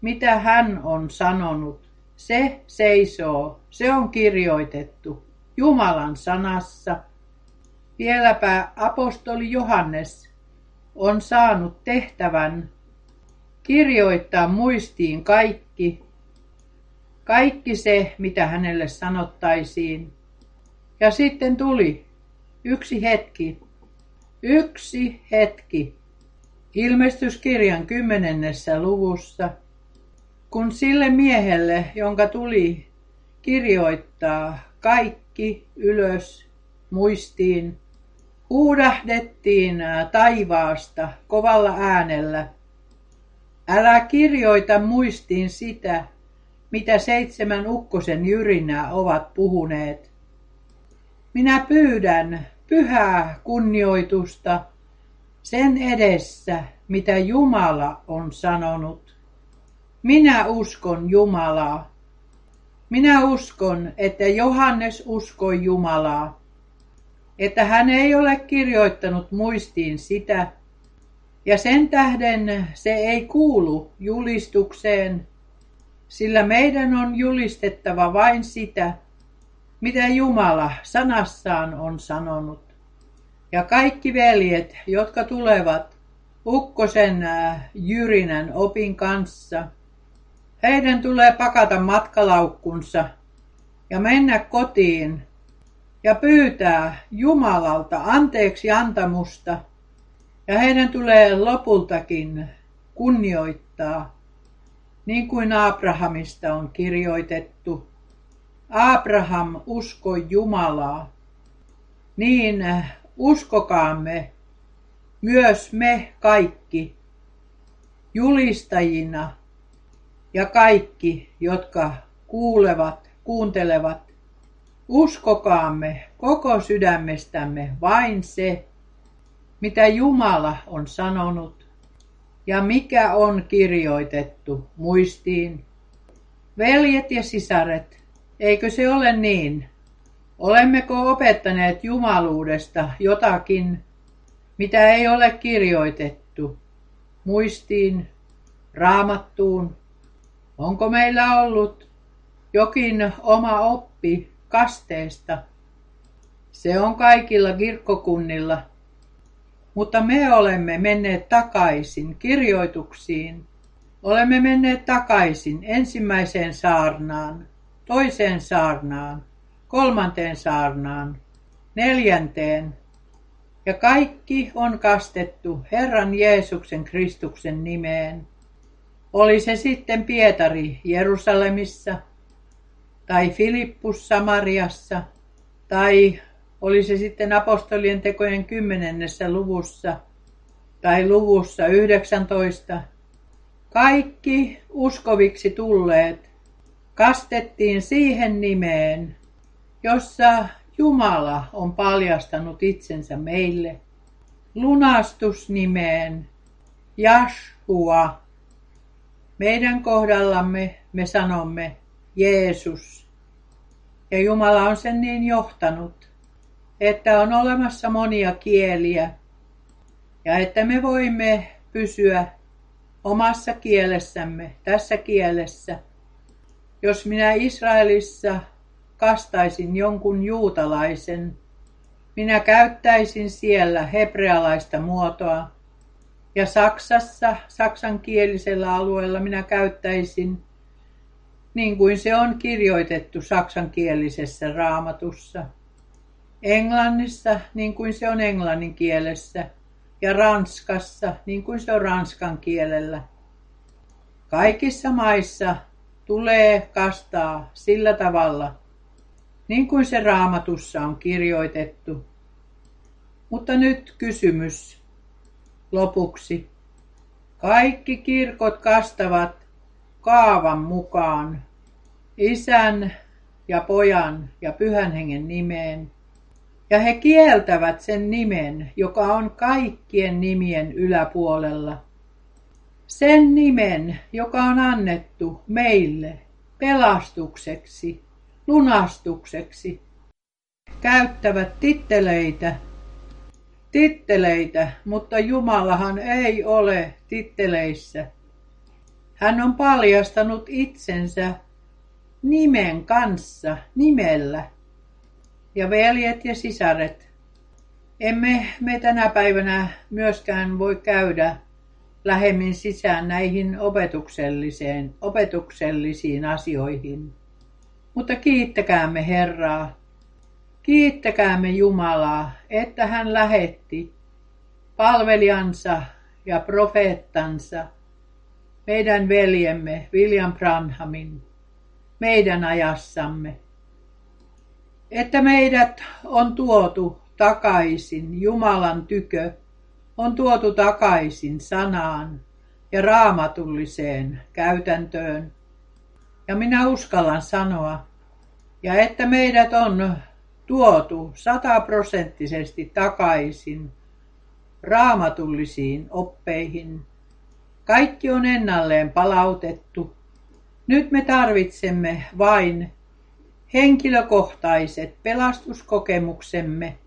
mitä hän on sanonut, se seisoo, se on kirjoitettu Jumalan sanassa. Vieläpä apostoli Johannes on saanut tehtävän kirjoittaa muistiin kaikki, kaikki se, mitä hänelle sanottaisiin. Ja sitten tuli yksi hetki, yksi hetki, ilmestyskirjan kymmenennessä luvussa – kun sille miehelle, jonka tuli kirjoittaa kaikki ylös muistiin, huudahdettiin taivaasta kovalla äänellä. Älä kirjoita muistiin sitä, mitä seitsemän ukkosen jyrinää ovat puhuneet. Minä pyydän pyhää kunnioitusta sen edessä, mitä Jumala on sanonut. Minä uskon Jumalaa. Minä uskon, että Johannes uskoi Jumalaa, että hän ei ole kirjoittanut muistiin sitä, ja sen tähden se ei kuulu julistukseen, sillä meidän on julistettava vain sitä, mitä Jumala sanassaan on sanonut. Ja kaikki veljet, jotka tulevat ukkosen äh, jyrinän opin kanssa, heidän tulee pakata matkalaukkunsa ja mennä kotiin ja pyytää Jumalalta anteeksi antamusta ja heidän tulee lopultakin kunnioittaa, niin kuin Abrahamista on kirjoitettu. Abraham uskoi Jumalaa, niin uskokaamme myös me kaikki julistajina ja kaikki, jotka kuulevat, kuuntelevat, uskokaamme koko sydämestämme vain se, mitä Jumala on sanonut ja mikä on kirjoitettu muistiin. Veljet ja sisaret, eikö se ole niin? Olemmeko opettaneet jumaluudesta jotakin, mitä ei ole kirjoitettu muistiin, raamattuun Onko meillä ollut jokin oma oppi kasteesta? Se on kaikilla kirkkokunnilla, mutta me olemme menneet takaisin kirjoituksiin. Olemme menneet takaisin ensimmäiseen saarnaan, toiseen saarnaan, kolmanteen saarnaan, neljänteen. Ja kaikki on kastettu Herran Jeesuksen Kristuksen nimeen. Oli se sitten Pietari Jerusalemissa tai Filippus Samariassa tai oli se sitten apostolien tekojen kymmenennessä luvussa tai luvussa 19. Kaikki uskoviksi tulleet kastettiin siihen nimeen, jossa Jumala on paljastanut itsensä meille lunastusnimeen Jashua. Meidän kohdallamme me sanomme Jeesus. Ja Jumala on sen niin johtanut, että on olemassa monia kieliä ja että me voimme pysyä omassa kielessämme, tässä kielessä. Jos minä Israelissa kastaisin jonkun juutalaisen, minä käyttäisin siellä hebrealaista muotoa, ja Saksassa, saksankielisellä alueella minä käyttäisin niin kuin se on kirjoitettu saksankielisessä raamatussa. Englannissa niin kuin se on englannin kielessä ja Ranskassa niin kuin se on ranskan kielellä. Kaikissa maissa tulee kastaa sillä tavalla, niin kuin se raamatussa on kirjoitettu. Mutta nyt kysymys lopuksi. Kaikki kirkot kastavat kaavan mukaan isän ja pojan ja pyhän hengen nimeen. Ja he kieltävät sen nimen, joka on kaikkien nimien yläpuolella. Sen nimen, joka on annettu meille pelastukseksi, lunastukseksi. Käyttävät titteleitä, titteleitä, mutta Jumalahan ei ole titteleissä. Hän on paljastanut itsensä nimen kanssa, nimellä. Ja veljet ja sisaret, emme me tänä päivänä myöskään voi käydä lähemmin sisään näihin opetukselliseen, opetuksellisiin asioihin. Mutta kiittäkäämme Herraa, kiittäkäämme Jumalaa, että hän lähetti palvelijansa ja profeettansa, meidän veljemme William Branhamin, meidän ajassamme. Että meidät on tuotu takaisin Jumalan tykö, on tuotu takaisin sanaan ja raamatulliseen käytäntöön. Ja minä uskallan sanoa, ja että meidät on tuotu sataprosenttisesti takaisin raamatullisiin oppeihin. Kaikki on ennalleen palautettu. Nyt me tarvitsemme vain henkilökohtaiset pelastuskokemuksemme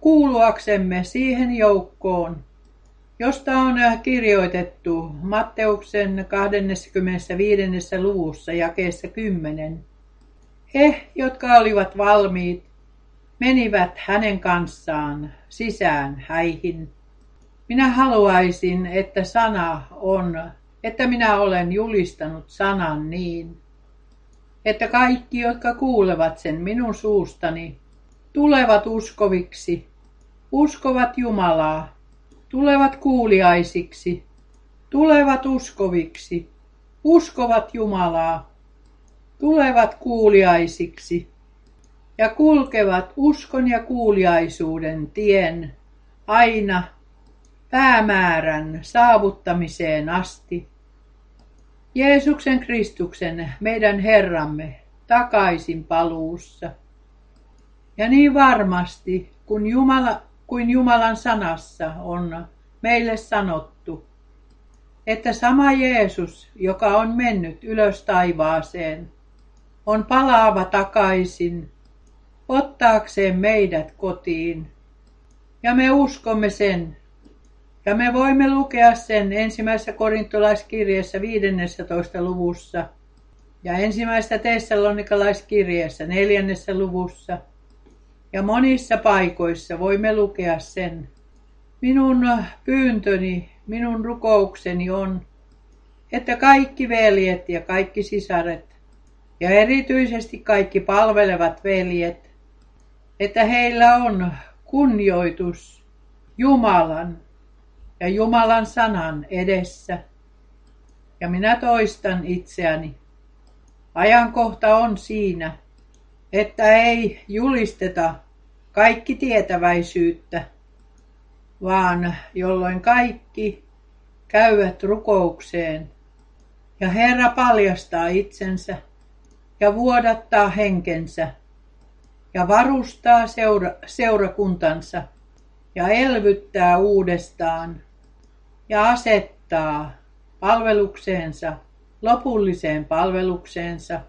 kuuluaksemme siihen joukkoon, josta on kirjoitettu Matteuksen 25. luvussa jakeessa 10. He, jotka olivat valmiit, menivät hänen kanssaan sisään häihin. Minä haluaisin, että sana on, että minä olen julistanut sanan niin, että kaikki, jotka kuulevat sen minun suustani, tulevat uskoviksi, uskovat Jumalaa, tulevat kuuliaisiksi, tulevat uskoviksi, uskovat Jumalaa, tulevat kuuliaisiksi. Ja kulkevat uskon ja kuuliaisuuden tien aina päämäärän saavuttamiseen asti. Jeesuksen Kristuksen, meidän Herramme, takaisin paluussa. Ja niin varmasti, kun Jumala, kuin Jumalan sanassa on meille sanottu, että sama Jeesus, joka on mennyt ylös taivaaseen, on palaava takaisin, ottaakseen meidät kotiin. Ja me uskomme sen. Ja me voimme lukea sen ensimmäisessä korintolaiskirjeessä 15. luvussa ja ensimmäisessä tessalonikalaiskirjeessä neljännessä luvussa – ja monissa paikoissa voimme lukea sen. Minun pyyntöni, minun rukoukseni on, että kaikki veljet ja kaikki sisaret ja erityisesti kaikki palvelevat veljet, että heillä on kunnioitus Jumalan ja Jumalan sanan edessä. Ja minä toistan itseäni. Ajankohta on siinä, että ei julisteta kaikki tietäväisyyttä, vaan jolloin kaikki käyvät rukoukseen ja Herra paljastaa itsensä ja vuodattaa henkensä ja varustaa seura, seurakuntansa ja elvyttää uudestaan ja asettaa palvelukseensa, lopulliseen palvelukseensa.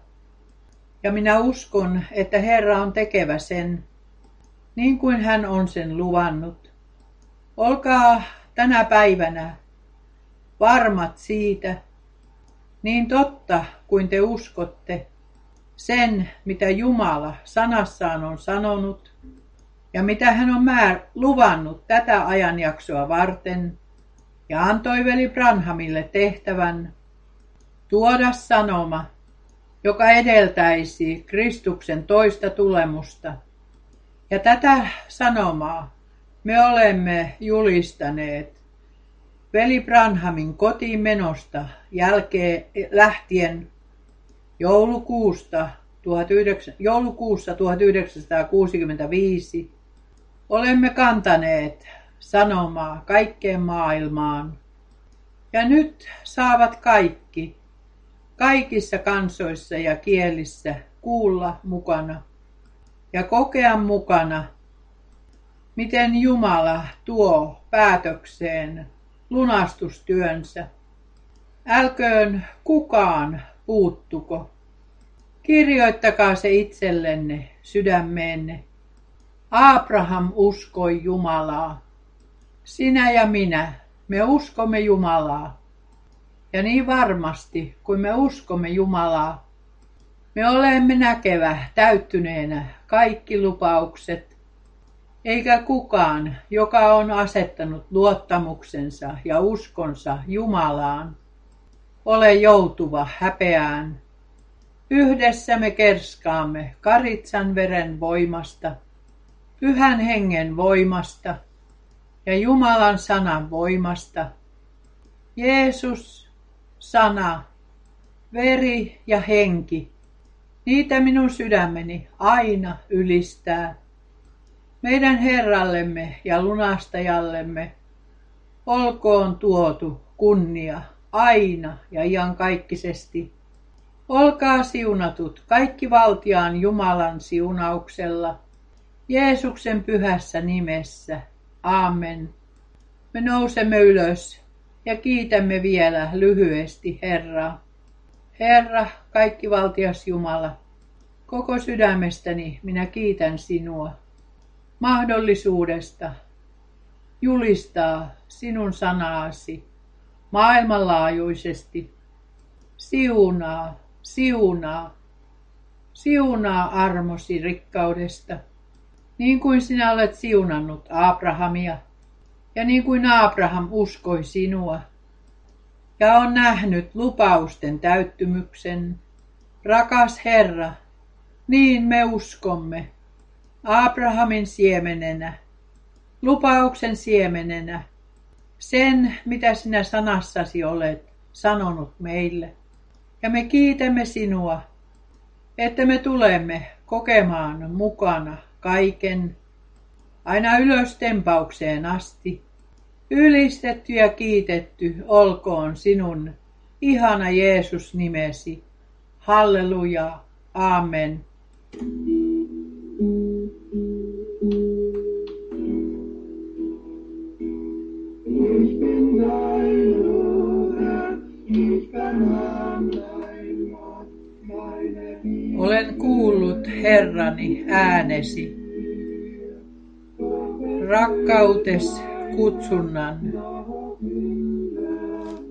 Ja minä uskon, että Herra on tekevä sen, niin kuin hän on sen luvannut. Olkaa tänä päivänä varmat siitä, niin totta kuin te uskotte sen, mitä Jumala sanassaan on sanonut ja mitä hän on määr luvannut tätä ajanjaksoa varten ja antoi veli Branhamille tehtävän tuoda sanoma, joka edeltäisi Kristuksen toista tulemusta. Ja tätä sanomaa me olemme julistaneet veli Branhamin kotiin menosta jälkeen lähtien joulukuusta 19, joulukuussa 1965 olemme kantaneet sanomaa kaikkeen maailmaan. Ja nyt saavat kaikki, kaikissa kansoissa ja kielissä kuulla mukana ja kokea mukana, miten Jumala tuo päätökseen lunastustyönsä. Älköön kukaan puuttuko. Kirjoittakaa se itsellenne sydämeenne. Abraham uskoi Jumalaa. Sinä ja minä, me uskomme Jumalaa. Ja niin varmasti, kun me uskomme Jumalaa, me olemme näkevä täyttyneenä kaikki lupaukset, eikä kukaan, joka on asettanut luottamuksensa ja uskonsa Jumalaan, ole joutuva häpeään. Yhdessä me kerskaamme karitsan veren voimasta, pyhän hengen voimasta ja Jumalan sanan voimasta. Jeesus, sana, veri ja henki, niitä minun sydämeni aina ylistää. Meidän Herrallemme ja lunastajallemme olkoon tuotu kunnia aina ja iankaikkisesti. Olkaa siunatut kaikki valtiaan Jumalan siunauksella, Jeesuksen pyhässä nimessä. Amen. Me nousemme ylös ja kiitämme vielä lyhyesti Herraa. Herra, kaikki valtias Jumala, koko sydämestäni minä kiitän sinua mahdollisuudesta julistaa sinun sanaasi maailmanlaajuisesti. Siunaa, siunaa, siunaa armosi rikkaudesta, niin kuin sinä olet siunannut Abrahamia ja niin kuin Abraham uskoi sinua ja on nähnyt lupausten täyttymyksen. Rakas Herra, niin me uskomme Abrahamin siemenenä, lupauksen siemenenä, sen, mitä sinä sanassasi olet sanonut meille. Ja me kiitämme sinua, että me tulemme kokemaan mukana kaiken, aina ylös tempaukseen asti. Ylistetty ja kiitetty olkoon sinun ihana Jeesus nimesi. Halleluja. Amen. Olen kuullut Herrani äänesi, rakkautes kutsunnan.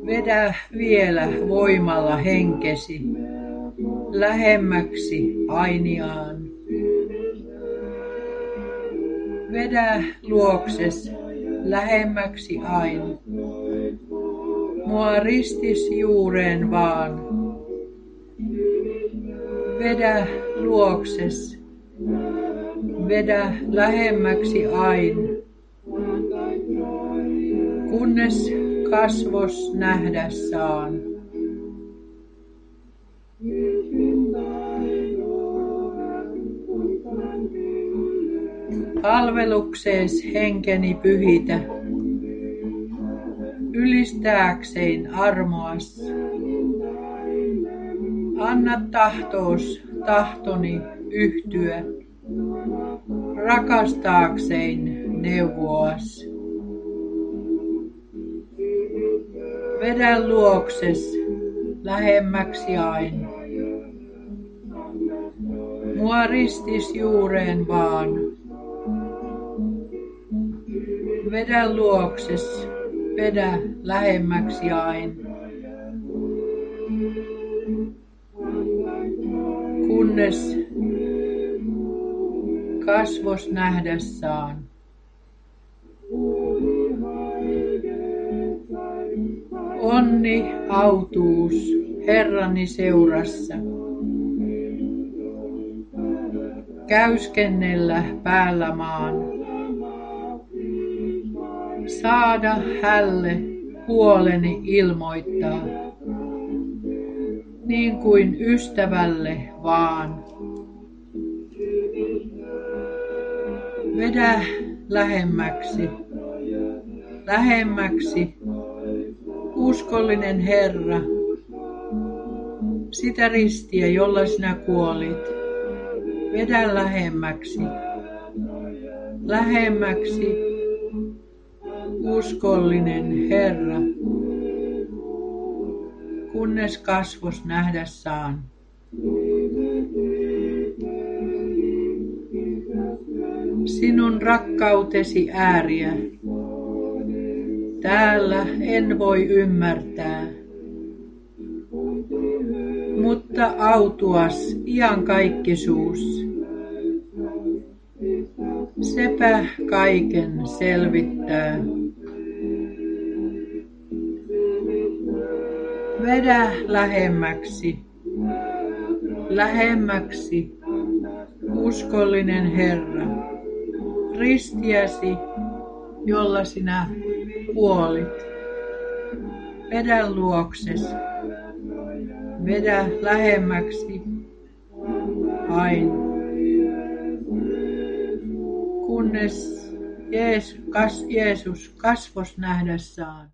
Vedä vielä voimalla henkesi lähemmäksi ainiaan. Vedä luokses lähemmäksi aina. Mua ristis juureen vaan. Vedä luokses. Vedä lähemmäksi ain. Kunnes kasvos nähdä saan. Palveluksees henkeni pyhitä, ylistääkseen armoas. Anna tahtoos tahtoni yhtyä, rakastaakseen neuvoas. Vedä luokses lähemmäksi ain. Mua ristis juureen vaan. Vedä luokses, vedä lähemmäksi ain. Kunnes kasvos nähdä saan. Onni, autuus Herrani seurassa. Käyskennellä päällä maan. Saada hälle huoleni ilmoittaa, niin kuin ystävälle vaan. Vedä lähemmäksi, lähemmäksi, uskollinen Herra, sitä ristiä, jolla sinä kuolit. Vedä lähemmäksi, lähemmäksi, uskollinen Herra, kunnes kasvos nähdä saan. Sinun rakkautesi ääriä, täällä en voi ymmärtää, mutta autuas iankaikkisuus, sepä kaiken selvittää. Vedä lähemmäksi, lähemmäksi, uskollinen Herra, ristiäsi, jolla sinä kuolit. Vedä luokses, vedä lähemmäksi aina, kunnes Jeesus kasvos nähdä saan.